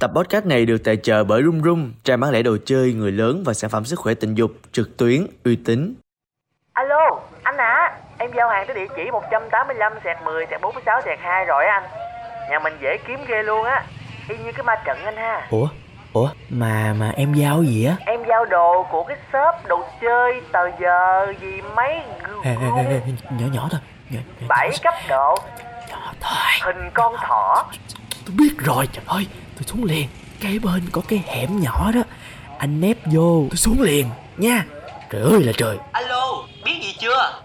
Tập podcast này được tài trợ bởi Rum Rum, trang bán lẻ đồ chơi người lớn và sản phẩm sức khỏe tình dục trực tuyến uy tín. Alo, anh à, em giao hàng tới địa chỉ 185 sẹt 10 sẹt 46 sẹt 2 rồi anh. Nhà mình dễ kiếm ghê luôn á, y như cái ma trận anh ha. Ủa? Ủa? Mà mà em giao gì á? Em giao đồ của cái shop đồ chơi, tờ giờ gì mấy Ê, ê, ê, ê, nhỏ nhỏ thôi. Nhỏ, nhỏ, bảy cấp độ, nhỏ thôi. hình con thỏ. Tôi biết rồi, trời ơi. Tôi xuống liền. cái bên có cái hẻm nhỏ đó. Anh nép vô, tôi xuống liền nha. Trời ơi là trời. Alo, biết gì chưa?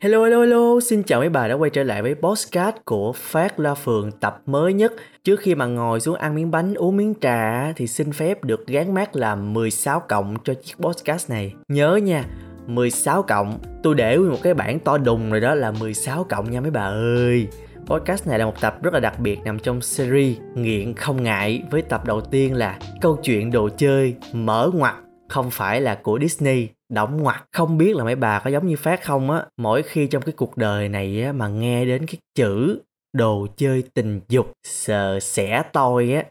Hello hello hello, xin chào mấy bà đã quay trở lại với Postcard của Phát La Phường tập mới nhất. Trước khi mà ngồi xuống ăn miếng bánh uống miếng trà thì xin phép được gán mát làm 16 cộng cho chiếc podcast này. Nhớ nha, 16 cộng, tôi để một cái bảng to đùng rồi đó là 16 cộng nha mấy bà ơi. Podcast này là một tập rất là đặc biệt nằm trong series Nghiện không ngại với tập đầu tiên là câu chuyện đồ chơi mở ngoặt không phải là của Disney động ngoặt không biết là mấy bà có giống như phát không á mỗi khi trong cái cuộc đời này á mà nghe đến cái chữ đồ chơi tình dục sờ sẻ tôi á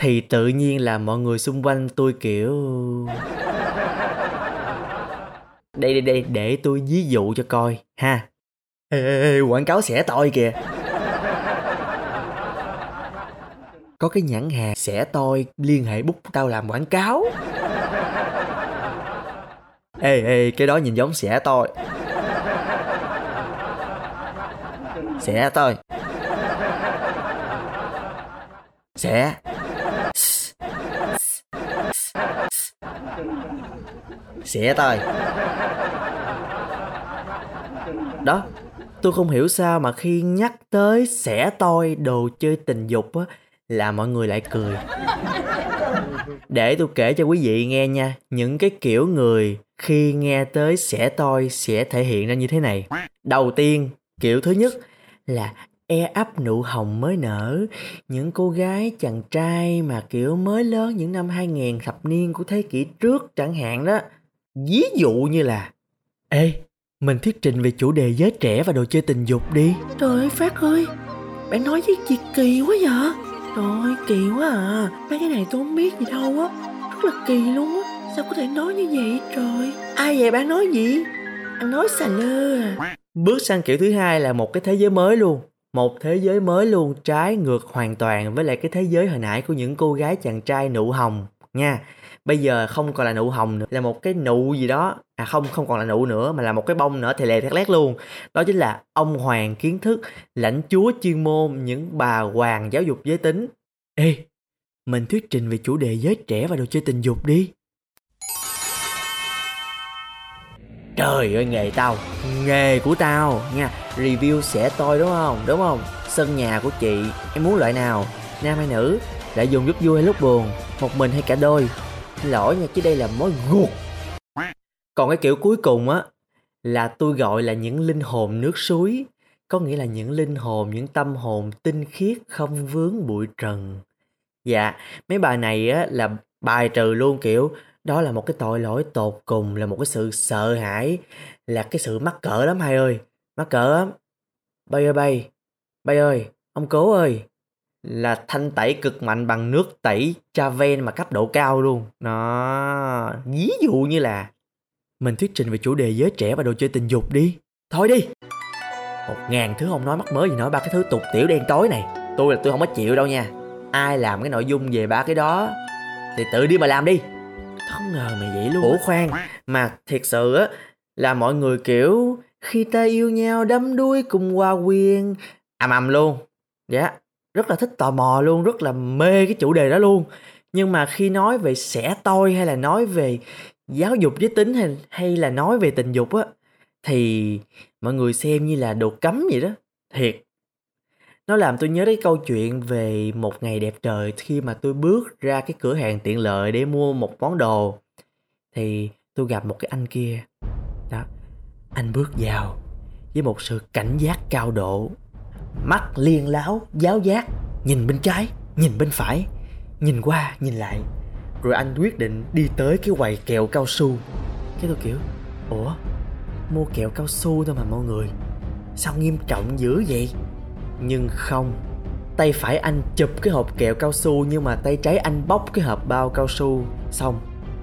thì tự nhiên là mọi người xung quanh tôi kiểu đây đây đây để tôi ví dụ cho coi ha. Ê, ê, ê, quảng cáo xẻ tôi kìa. Có cái nhãn hàng xẻ tôi liên hệ bút tao làm quảng cáo ê ê, cái đó nhìn giống xẻ tôi. Xẻ tôi. Xẻ. Xẻ tôi. Đó, tôi không hiểu sao mà khi nhắc tới xẻ tôi, đồ chơi tình dục á, là mọi người lại cười. Để tôi kể cho quý vị nghe nha, những cái kiểu người khi nghe tới sẽ tôi sẽ thể hiện ra như thế này. Đầu tiên, kiểu thứ nhất là e ấp nụ hồng mới nở. Những cô gái chàng trai mà kiểu mới lớn những năm 2000 thập niên của thế kỷ trước chẳng hạn đó, ví dụ như là, ê, mình thuyết trình về chủ đề giới trẻ và đồ chơi tình dục đi. Trời ơi, phát ơi, bạn nói với chị kỳ quá vậy? Trời ơi, kỳ quá à. Mấy cái này tôi không biết gì đâu á. Rất là kỳ luôn á sao có thể nói như vậy? Trời, ai vậy bạn nói gì anh nói xà lơ à. Bước sang kiểu thứ hai là một cái thế giới mới luôn. Một thế giới mới luôn, trái ngược hoàn toàn với lại cái thế giới hồi nãy của những cô gái chàng trai nụ hồng, nha. Bây giờ không còn là nụ hồng nữa, là một cái nụ gì đó. À không không còn là nụ nữa, mà là một cái bông nữa thì lè thét lét luôn. Đó chính là ông hoàng kiến thức, lãnh chúa chuyên môn, những bà hoàng giáo dục giới tính. Ê, mình thuyết trình về chủ đề giới trẻ và đồ chơi tình dục đi. Trời ơi, nghề tao, nghề của tao nha, review sẽ tôi đúng không? Đúng không? Sân nhà của chị, em muốn loại nào? Nam hay nữ? Lại dùng lúc vui hay lúc buồn? Một mình hay cả đôi? Xin lỗi nha, chứ đây là mối ruột còn cái kiểu cuối cùng á, là tôi gọi là những linh hồn nước suối. Có nghĩa là những linh hồn, những tâm hồn tinh khiết, không vướng bụi trần. Dạ mấy bài này á là bài trừ luôn, kiểu đó là một cái tội lỗi tột cùng, là một cái sự sợ hãi, là cái sự mắc cỡ lắm hai ơi. Mắc cỡ lắm. Bay ơi, bay. Bay ơi, ông cố ơi. Là thanh tẩy cực mạnh bằng nước tẩy Traven mà cấp độ cao luôn. Nó ví dụ như là mình thuyết trình về chủ đề giới trẻ và đồ chơi tình dục đi. Thôi đi. Một ngàn thứ không nói mắc mới gì nói ba cái thứ tục tiểu đen tối này. Tôi là tôi không có chịu đâu nha. Ai làm cái nội dung về ba cái đó thì tự đi mà làm đi không ngờ mày vậy luôn ủa khoan, mà thiệt sự á, là mọi người, kiểu, khi ta yêu nhau đắm đuối cùng hòa quyền ầm ầm luôn. Dạ rất là thích tò mò luôn, rất là mê cái chủ đề đó luôn. Nhưng mà khi nói về sẻ tôi hay là nói về giáo dục giới tính hay hay là nói về tình dục á, thì mọi người xem như là đồ cấm vậy đó. Thiệt nó làm tôi nhớ đến câu chuyện về một ngày đẹp trời khi mà tôi bước ra cái cửa hàng tiện lợi để mua một món đồ. Thì tôi gặp một cái anh kia. Đó, anh bước vào với một sự cảnh giác cao độ. Mắt liên láo, giáo giác, nhìn bên trái, nhìn bên phải, nhìn qua, nhìn lại. Rồi anh quyết định đi tới cái quầy kẹo cao su. Cái tôi kiểu, ủa, mua kẹo cao su thôi mà mọi người. Sao nghiêm trọng dữ vậy? Nhưng không. Tay phải anh chụp cái hộp kẹo cao su Nhưng mà tay trái anh bóc cái hộp bao cao su. Xong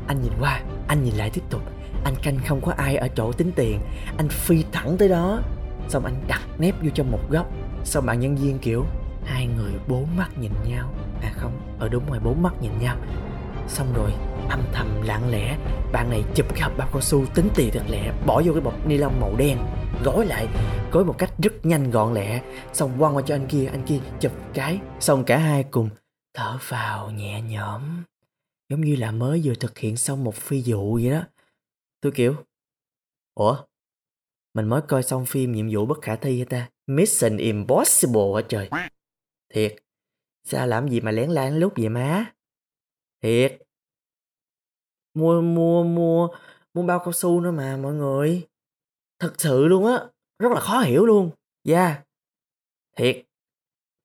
Anh nhìn qua Anh nhìn lại tiếp tục. Anh canh không có ai ở chỗ tính tiền. Anh phi thẳng tới đó. Xong anh đặt nép vô trong một góc. Xong bạn nhân viên kiểu Hai người bốn mắt nhìn nhau. À không, ở đúng rồi bốn mắt nhìn nhau. Xong rồi âm thầm lặng lẽ Bạn này chụp cái hộp bao cao su tính tiền thật lẹ Bỏ vô cái bọc ni lông màu đen. Gói lại, Gói một cách rất nhanh gọn lẹ. Xong quăng qua cho anh kia Anh kia chụp cái. Xong cả hai cùng thở vào nhẹ nhõm. Giống như là mới vừa thực hiện xong một phi vụ vậy đó. Tôi kiểu, Ủa? Mình mới coi xong phim nhiệm vụ bất khả thi hả ta? Mission Impossible hả trời? Thiệt, Sao làm gì mà lén lén lúc vậy má? Thiệt. Mua mua mua Mua bao cao su nữa mà, mọi người. Thật sự luôn á, Rất là khó hiểu luôn. Dạ. Yeah. Thiệt.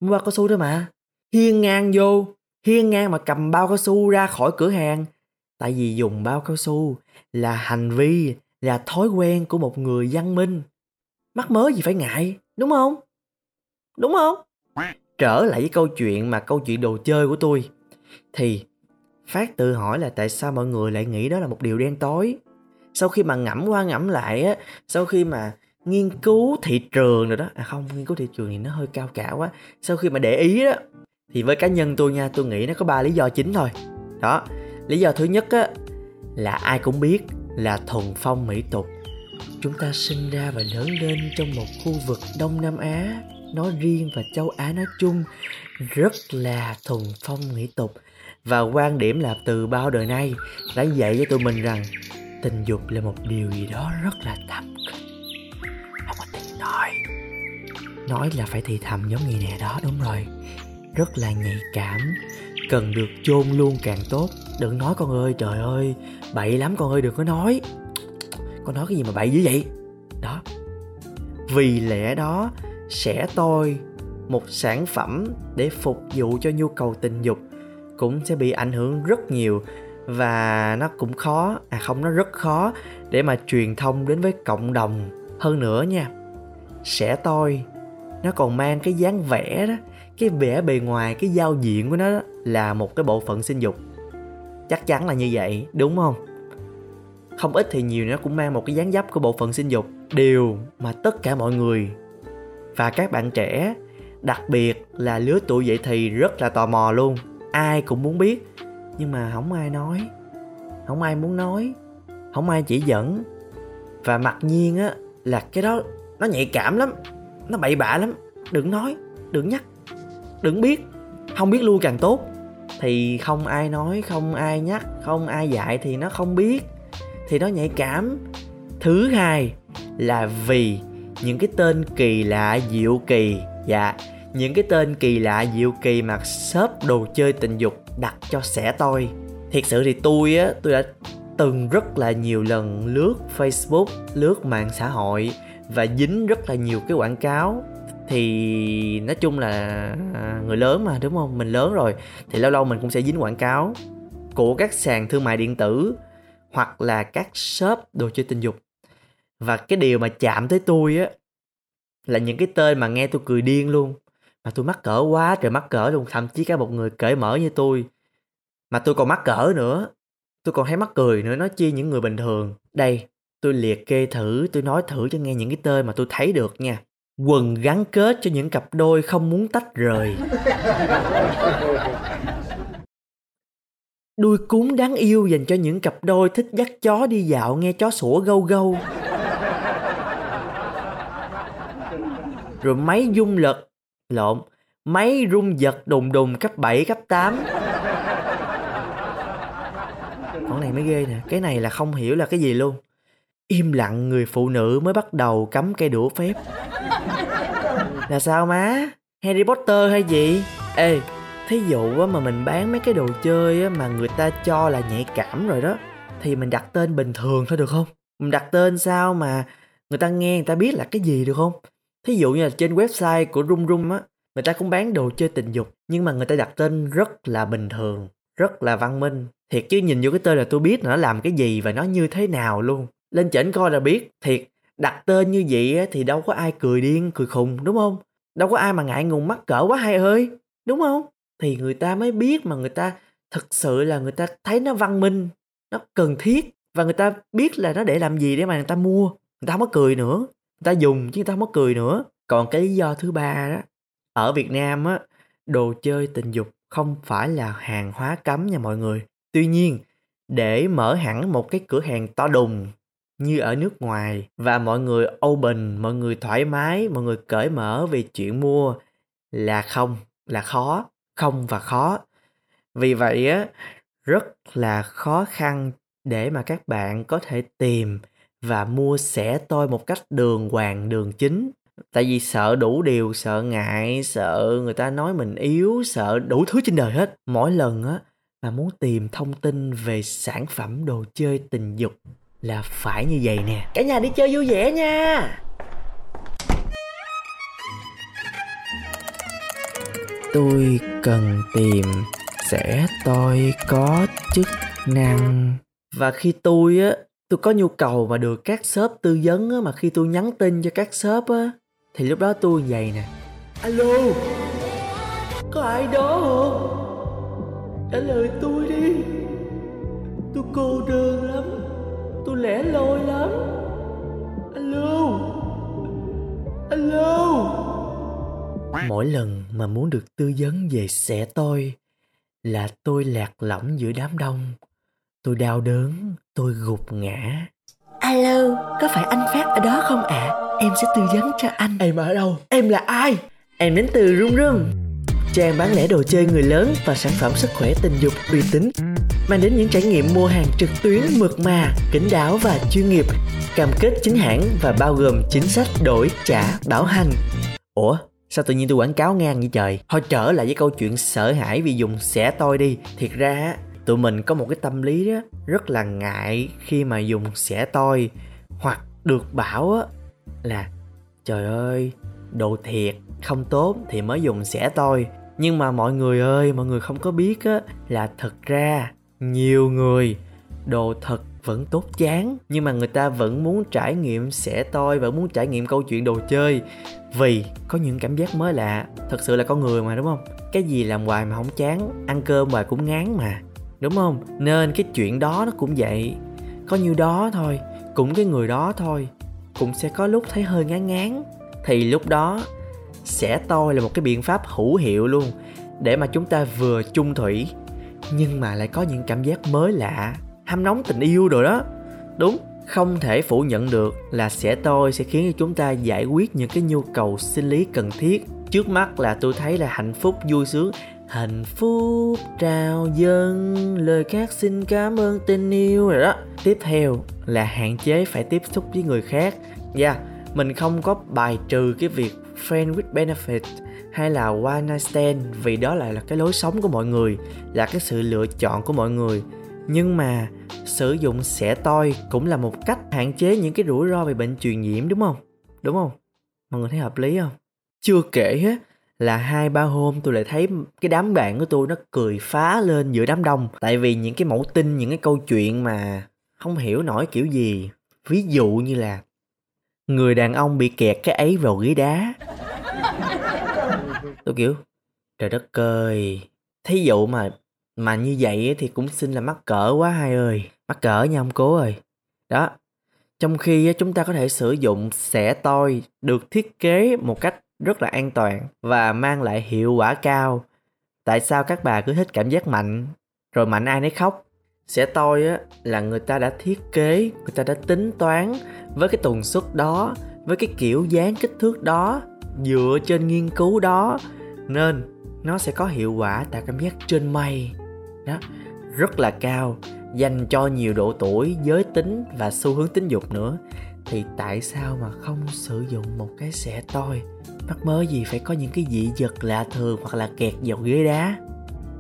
Mua bao cao su đó mà. Hiên ngang vô, Hiên ngang mà cầm bao cao su ra khỏi cửa hàng. Tại vì dùng bao cao su Là hành vi, Là thói quen của một người văn minh. Mắc mớ gì phải ngại, Đúng không? Đúng không? Trở lại với câu chuyện mà câu chuyện đồ chơi của tôi. Thì, Phát tự hỏi là tại sao mọi người lại nghĩ đó là một điều đen tối? Sau khi mà ngẫm qua ngẫm lại á, sau khi mà nghiên cứu thị trường rồi đó à không, nghiên cứu thị trường thì nó hơi cao cả quá. Sau khi mà để ý đó, thì với cá nhân tôi nha, tôi nghĩ nó có ba lý do chính thôi. Đó, lý do thứ nhất á, là ai cũng biết là thuần phong mỹ tục. Chúng ta sinh ra và lớn lên trong một khu vực đông nam á nói riêng và châu á nói chung, rất là thuần phong mỹ tục. Và quan điểm là từ bao đời nay đã dạy cho tụi mình rằng tình dục là một điều gì đó rất là thầm không có tin nói. Nói là phải thì thầm giống như nè, đó, đúng rồi. Rất là nhạy cảm. Cần được chôn luôn càng tốt. Đừng nói con ơi, trời ơi, bậy lắm con ơi, đừng có nói. Con nói cái gì mà bậy dữ vậy? Đó. Vì lẽ đó, sẽ tôi một sản phẩm để phục vụ cho nhu cầu tình dục cũng sẽ bị ảnh hưởng rất nhiều và nó cũng khó à không nó rất khó để mà truyền thông đến với cộng đồng. Hơn nữa nha sẽ tôi nó còn mang cái dáng vẻ đó cái vẻ bề ngoài cái giao diện của nó đó, là một cái bộ phận sinh dục. Chắc chắn là như vậy đúng không? Không ít thì nhiều nó cũng mang một cái dáng dấp của bộ phận sinh dục. Điều mà tất cả mọi người và các bạn trẻ đặc biệt là lứa tuổi dậy thì rất là tò mò luôn. Ai cũng muốn biết nhưng mà không ai nói. Không ai muốn nói. Không ai chỉ dẫn. Và mặc nhiên á, là cái đó, nó nhạy cảm lắm. Nó bậy bạ lắm. Đừng nói. Đừng nhắc. Đừng biết. Không biết luôn càng tốt. Thì không ai nói, không ai nhắc, không ai dạy thì nó không biết. Thì nó nhạy cảm. Thứ hai là vì những cái tên kỳ lạ, diệu kỳ. Dạ những cái tên kỳ lạ, diệu kỳ mà shop đồ chơi tình dục đặt cho sẻ tôi. Thiệt sự thì tôi á, tôi đã từng rất là nhiều lần lướt facebook, lướt mạng xã hội và dính rất là nhiều cái quảng cáo. Thì nói chung là à, người lớn mà, đúng không? Mình lớn rồi, thì lâu lâu mình cũng sẽ dính quảng cáo của các sàn thương mại điện tử hoặc là các shop đồ chơi tình dục. Và cái điều mà chạm tới tôi á, là những cái tên mà nghe tôi cười điên luôn mà tôi mắc cỡ quá trời mắc cỡ luôn thậm chí cả một người cởi mở như tôi. Mà tôi còn mắc cỡ nữa. Tôi còn thấy mắc cười nữa nói chi những người bình thường. Đây tôi liệt kê thử tôi nói thử cho nghe những cái tên mà tôi thấy được nha. Quần gắn kết cho những cặp đôi không muốn tách rời. Đuôi cún đáng yêu dành cho những cặp đôi thích dắt chó đi dạo nghe chó sủa gâu gâu. Rồi máy dung lực lộn máy rung giật đùng đùng cấp 7, cấp 8 con này mới ghê nè cái này là không hiểu là cái gì luôn. Im lặng người phụ nữ mới bắt đầu cắm cây đũa phép. Là sao má? Harry potter hay gì? Ê thí dụ mà mình bán mấy cái đồ chơi mà người ta cho là nhạy cảm rồi đó thì mình đặt tên bình thường thôi được không? Mình đặt tên sao mà người ta nghe người ta biết là cái gì được không? Thí dụ như là trên website của Rum Rum á người ta cũng bán đồ chơi tình dục nhưng mà người ta đặt tên rất là bình thường rất là văn minh. Thiệt chứ nhìn vô cái tên là tôi biết nó làm cái gì và nó như thế nào luôn. Lên chỉnh coi là biết thiệt đặt tên như vậy á, thì đâu có ai cười điên cười khùng đúng không? Đâu có ai mà ngại ngùng mắc cỡ quá hai ơi đúng không? Thì người ta mới biết mà người ta thực sự là người ta thấy nó văn minh nó cần thiết và người ta biết là nó để làm gì để mà người ta mua người ta không có cười nữa ta dùng chứ người ta không có cười nữa. Còn cái lý do thứ ba đó, ở việt nam á, đồ chơi tình dục không phải là hàng hóa cấm nha mọi người. Tuy nhiên, để mở hẳn một cái cửa hàng to đùng như ở nước ngoài và mọi người open, mọi người thoải mái, mọi người cởi mở về chuyện mua là không, là khó, không và khó. Vì vậy á, rất là khó khăn để mà các bạn có thể tìm và mua sẻ tôi một cách đường hoàng, đường chính. Tại vì sợ đủ điều, sợ ngại, sợ người ta nói mình yếu, sợ đủ thứ trên đời hết. Mỗi lần á, mà muốn tìm thông tin về sản phẩm đồ chơi tình dục là phải như vậy nè. Cả nhà đi chơi vui vẻ nha! Tôi cần tìm, sẽ tôi có chức năng. Và khi tôi á tôi có nhu cầu mà được các shop tư vấn á mà khi tôi nhắn tin cho các shop á thì lúc đó tôi vậy nè. Alo? Có ai đó không? Trả lời tôi đi. Tôi cô đơn lắm. Tôi lẻ loi lắm. Alo? Alo? Mỗi lần mà muốn được tư vấn về sẽ tôi là tôi lạc lõng giữa đám đông tôi đau đớn tôi gục ngã. Alo có phải anh phát ở đó không ạ? À? em sẽ tư vấn cho anh. Em ở đâu? Em là ai? Em đến từ rung rung. Trang bán lẻ đồ chơi người lớn và sản phẩm sức khỏe tình dục uy tín mang đến những trải nghiệm mua hàng trực tuyến mượt mà kín đáo và chuyên nghiệp. Cam kết chính hãng và bao gồm chính sách đổi trả bảo hành. Ủa sao tự nhiên tôi quảng cáo ngang như trời? Thôi trở lại với câu chuyện sợ hãi vì dùng xẻ tôi đi. Thiệt ra tụi mình có một cái tâm lý đó rất là ngại khi mà dùng xẻ tôi hoặc được bảo á là, trời ơi, đồ thiệt, không tốt thì mới dùng xẻ tôi nhưng mà mọi người ơi, mọi người không có biết á là thật ra nhiều người, đồ thật vẫn tốt chán, nhưng mà người ta vẫn muốn trải nghiệm xẻ tôi vẫn muốn trải nghiệm câu chuyện đồ chơi. Vì có những cảm giác mới lạ, thật sự là con người mà, đúng không? Cái gì làm hoài mà không chán, ăn cơm hoài cũng ngán mà đúng không? Nên cái chuyện đó nó cũng vậy. Có nhiêu đó thôi, cũng cái người đó thôi. Cũng sẽ có lúc thấy hơi ngán ngán. Thì lúc đó sẽ tôi là một cái biện pháp hữu hiệu luôn, để mà chúng ta vừa chung thủy. Nhưng mà lại có những cảm giác mới lạ ham nóng tình yêu rồi đó. Đúng, không thể phủ nhận được là sẽ tôi sẽ khiến cho chúng ta giải quyết những cái nhu cầu sinh lý cần thiết. Trước mắt là tôi thấy là hạnh phúc, vui sướng hạnh phúc trao dân lời khác xin cảm ơn tình yêu. Rồi đó tiếp theo là hạn chế phải tiếp xúc với người khác. Dạ yeah, mình không có bài trừ cái việc friend with benefit hay là one night stand vì đó lại là cái lối sống của mọi người là cái sự lựa chọn của mọi người. Nhưng mà sử dụng xẻ toi cũng là một cách hạn chế những cái rủi ro về bệnh truyền nhiễm đúng không? Đúng không? Mọi người thấy hợp lý không? Chưa kể hết là hai, ba hôm tôi lại thấy cái đám bạn của tôi nó cười phá lên giữa đám đông. Tại vì những cái mẫu tin, những cái câu chuyện mà không hiểu nổi kiểu gì. Ví dụ như là, người đàn ông bị kẹt cái ấy vào ghế đá. Tôi kiểu, trời đất ơi. Thí dụ mà mà như vậy thì cũng xin là mắc cỡ quá hai ơi. Mắc cỡ nha ông cố ơi. Đó. Trong khi chúng ta có thể sử dụng xẻ tôi được thiết kế một cách rất là an toàn và mang lại hiệu quả cao. Tại sao các bà cứ thích cảm giác mạnh, rồi mạnh ai nấy khóc? Sẽ tôi á, là người ta đã thiết kế, người ta đã tính toán với cái tần suất đó, với cái kiểu dáng kích thước đó, dựa trên nghiên cứu đó, nên nó sẽ có hiệu quả tạo cảm giác trên mây. Đó, rất là cao, dành cho nhiều độ tuổi, giới tính và xu hướng tính dục nữa thì tại sao mà không sử dụng một cái xẻ toi mắc mớ gì phải có những cái dị vật lạ thường hoặc là kẹt vào ghế đá?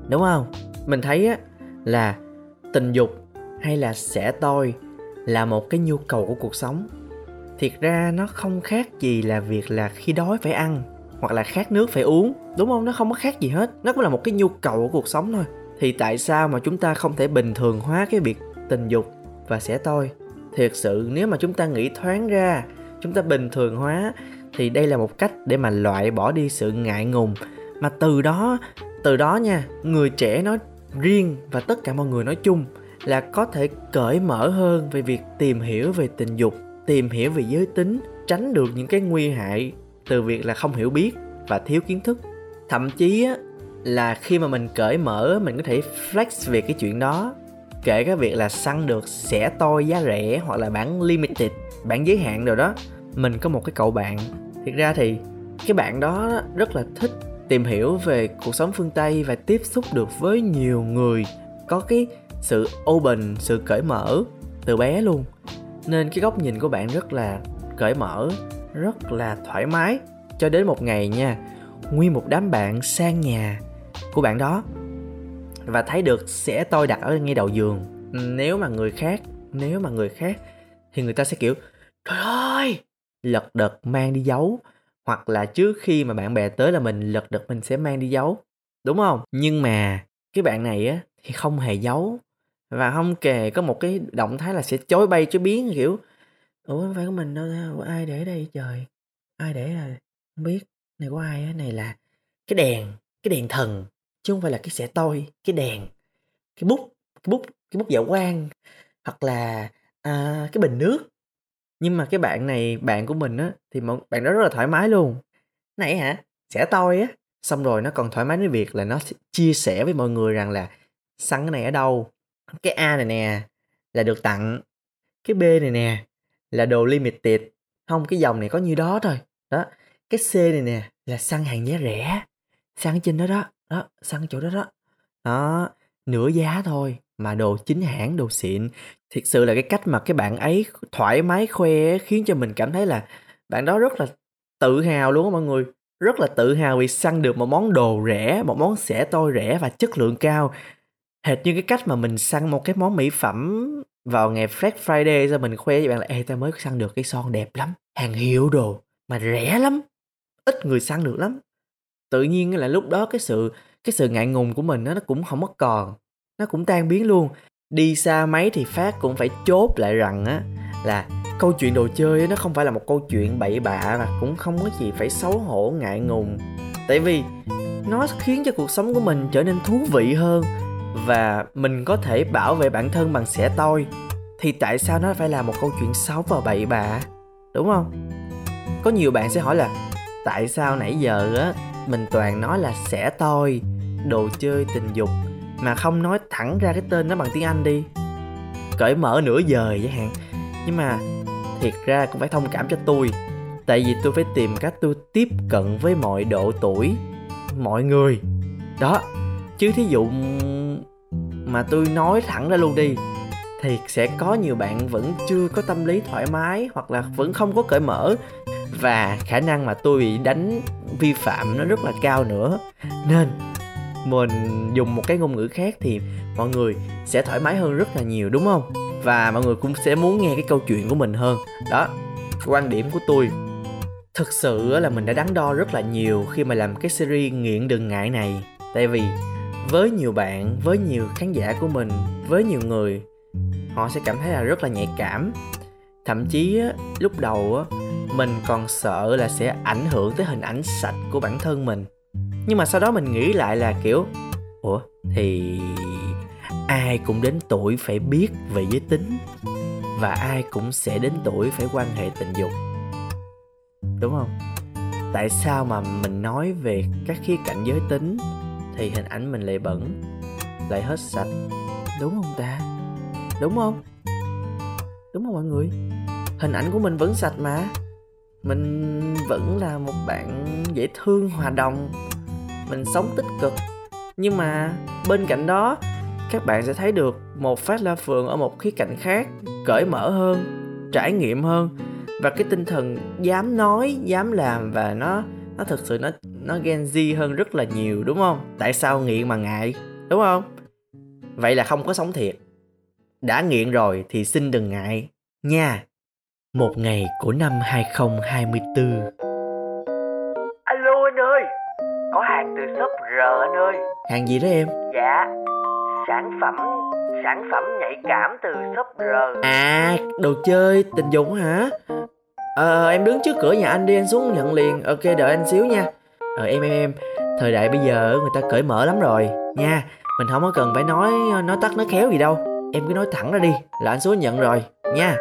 Đúng không? Mình thấy á, là tình dục hay là xẻ tôi là một cái nhu cầu của cuộc sống. Thiệt ra nó không khác gì là việc là khi đói phải ăn hoặc là khát nước phải uống. Đúng không? Nó không có khác gì hết. Nó cũng là một cái nhu cầu của cuộc sống thôi. Thì tại sao mà chúng ta không thể bình thường hóa cái việc tình dục và xẻ tôi thiệt sự nếu mà chúng ta nghĩ thoáng ra chúng ta bình thường hóa thì đây là một cách để mà loại bỏ đi sự ngại ngùng. Mà từ đó từ đó nha người trẻ nói riêng và tất cả mọi người nói chung là có thể cởi mở hơn về việc tìm hiểu về tình dục tìm hiểu về giới tính tránh được những cái nguy hại từ việc là không hiểu biết và thiếu kiến thức. Thậm chí á, là khi mà mình cởi mở mình có thể flex về cái chuyện đó kể cái việc là săn được xẻ toi giá rẻ hoặc là bản limited, bản giới hạn rồi đó, mình có một cái cậu bạn. Thiệt ra thì cái bạn đó rất là thích tìm hiểu về cuộc sống phương tây và tiếp xúc được với nhiều người có cái sự open, sự cởi mở từ bé luôn. Nên cái góc nhìn của bạn rất là cởi mở, rất là thoải mái. Cho đến một ngày nha, nguyên một đám bạn sang nhà của bạn đó và thấy được sẽ tôi đặt ở ngay đầu giường. Nếu mà người khác, nếu mà người khác thì người ta sẽ kiểu, trời ơi! Lật đật mang đi giấu. Hoặc là trước khi mà bạn bè tới là mình lật đật mình sẽ mang đi giấu. Đúng không? Nhưng mà cái bạn này á thì không hề giấu. Và không kề có một cái động thái là sẽ chối bay chối biến, kiểu, ủa, không phải của mình đâu đâu ai để đây trời? Ai để là không biết. Này của ai á? Này là cái đèn cái đèn thần chứ không phải là cái xẻ tôi cái đèn cái bút cái bút cái bút dạ quang hoặc là à, cái bình nước. Nhưng mà cái bạn này bạn của mình á thì bạn đó rất là thoải mái luôn. Này hả? Xẻ tôi á. Xong rồi nó còn thoải mái với việc là nó chia sẻ với mọi người rằng là săn cái này ở đâu? Cái a này nè là được tặng. Cái b này nè là đồ limited. Không cái dòng này có nhiêu đó thôi. Đó. Cái c này nè là săn hàng giá rẻ săn trên đó đó đó săn chỗ đó đó. Đó, nửa giá thôi, mà đồ chính hãng, đồ xịn. Thiệt sự là cái cách mà cái bạn ấy thoải mái khoe khiến cho mình cảm thấy là bạn đó rất là tự hào luôn á mọi người. Rất là tự hào vì săn được một món đồ rẻ, một món xẻ tôi rẻ và chất lượng cao. Hệt như cái cách mà mình săn một cái món mỹ phẩm vào ngày Black Friday ra mình khoe với bạn là, ê ta mới săn được cái son đẹp lắm, hàng hiệu đồ, mà rẻ lắm, ít người săn được lắm tự nhiên là lúc đó cái sự cái sự ngại ngùng của mình nó cũng không có còn, nó cũng tan biến luôn. Đi xa mấy thì phát cũng phải chốt lại rằng á là câu chuyện đồ chơi nó không phải là một câu chuyện bậy bạ và cũng không có gì phải xấu hổ, ngại ngùng. Tại vì nó khiến cho cuộc sống của mình trở nên thú vị hơn và mình có thể bảo vệ bản thân bằng sẻ tôi. Thì tại sao nó phải là một câu chuyện xấu và bậy bạ? Đúng không? Có nhiều bạn sẽ hỏi là, tại sao nãy giờ á mình toàn nói là xẻ toi đồ chơi, tình dục mà không nói thẳng ra cái tên nó bằng tiếng anh đi. Cởi mở nửa giờ vậy hạn nhưng mà thiệt ra cũng phải thông cảm cho tôi, tại vì tôi phải tìm cách tôi tiếp cận với mọi độ tuổi, mọi người. Đó, chứ thí dụ mà tôi nói thẳng ra luôn đi thì sẽ có nhiều bạn vẫn chưa có tâm lý thoải mái hoặc là vẫn không có cởi mở và khả năng mà tôi bị đánh vi phạm nó rất là cao nữa. Nên, mình dùng một cái ngôn ngữ khác thì mọi người sẽ thoải mái hơn rất là nhiều, đúng không? Và mọi người cũng sẽ muốn nghe cái câu chuyện của mình hơn. Đó, quan điểm của tôi. Thực sự là mình đã đắn đo rất là nhiều khi mà làm cái series nghiện đừng ngại này. Tại vì với nhiều bạn, với nhiều khán giả của mình, với nhiều người, họ sẽ cảm thấy là rất là nhạy cảm. Thậm chí lúc đầu mình còn sợ là sẽ ảnh hưởng tới hình ảnh sạch của bản thân mình. Nhưng mà sau đó mình nghĩ lại là kiểu, ủa, thì ai cũng đến tuổi phải biết về giới tính và ai cũng sẽ đến tuổi phải quan hệ tình dục. Đúng không? Tại sao mà mình nói về các khía cạnh giới tính thì hình ảnh mình lại bẩn, lại hết sạch? Đúng không ta? Đúng không? Đúng không mọi người? Hình ảnh của mình vẫn sạch mà mình vẫn là một bạn dễ thương, hòa đồng. Mình sống tích cực. Nhưng mà bên cạnh đó, các bạn sẽ thấy được một phát la phường ở một khía cạnh khác, cởi mở hơn, trải nghiệm hơn. Và cái tinh thần dám nói, dám làm và nó nó thực sự nó nó Gen Z hơn rất là nhiều, đúng không? Tại sao nghiện mà ngại, đúng không? Vậy là không có sống thiệt. Đã nghiện rồi thì xin đừng ngại. Nha một ngày của năm 2024 Alo anh ơi Có hàng từ shop R anh ơi. Hàng gì đó em? Dạ Sản phẩm Sản phẩm nhạy cảm từ shop R. À đồ chơi tình dục hả? Ờ em đứng trước cửa nhà anh đi anh xuống nhận liền. Ok đợi anh xíu nha. Ờ em em em. Thời đại bây giờ người ta cởi mở lắm rồi. Nha Mình không có cần phải nói nói tắt nói khéo gì đâu. Em cứ nói thẳng ra đi Là anh xuống nhận rồi. Nha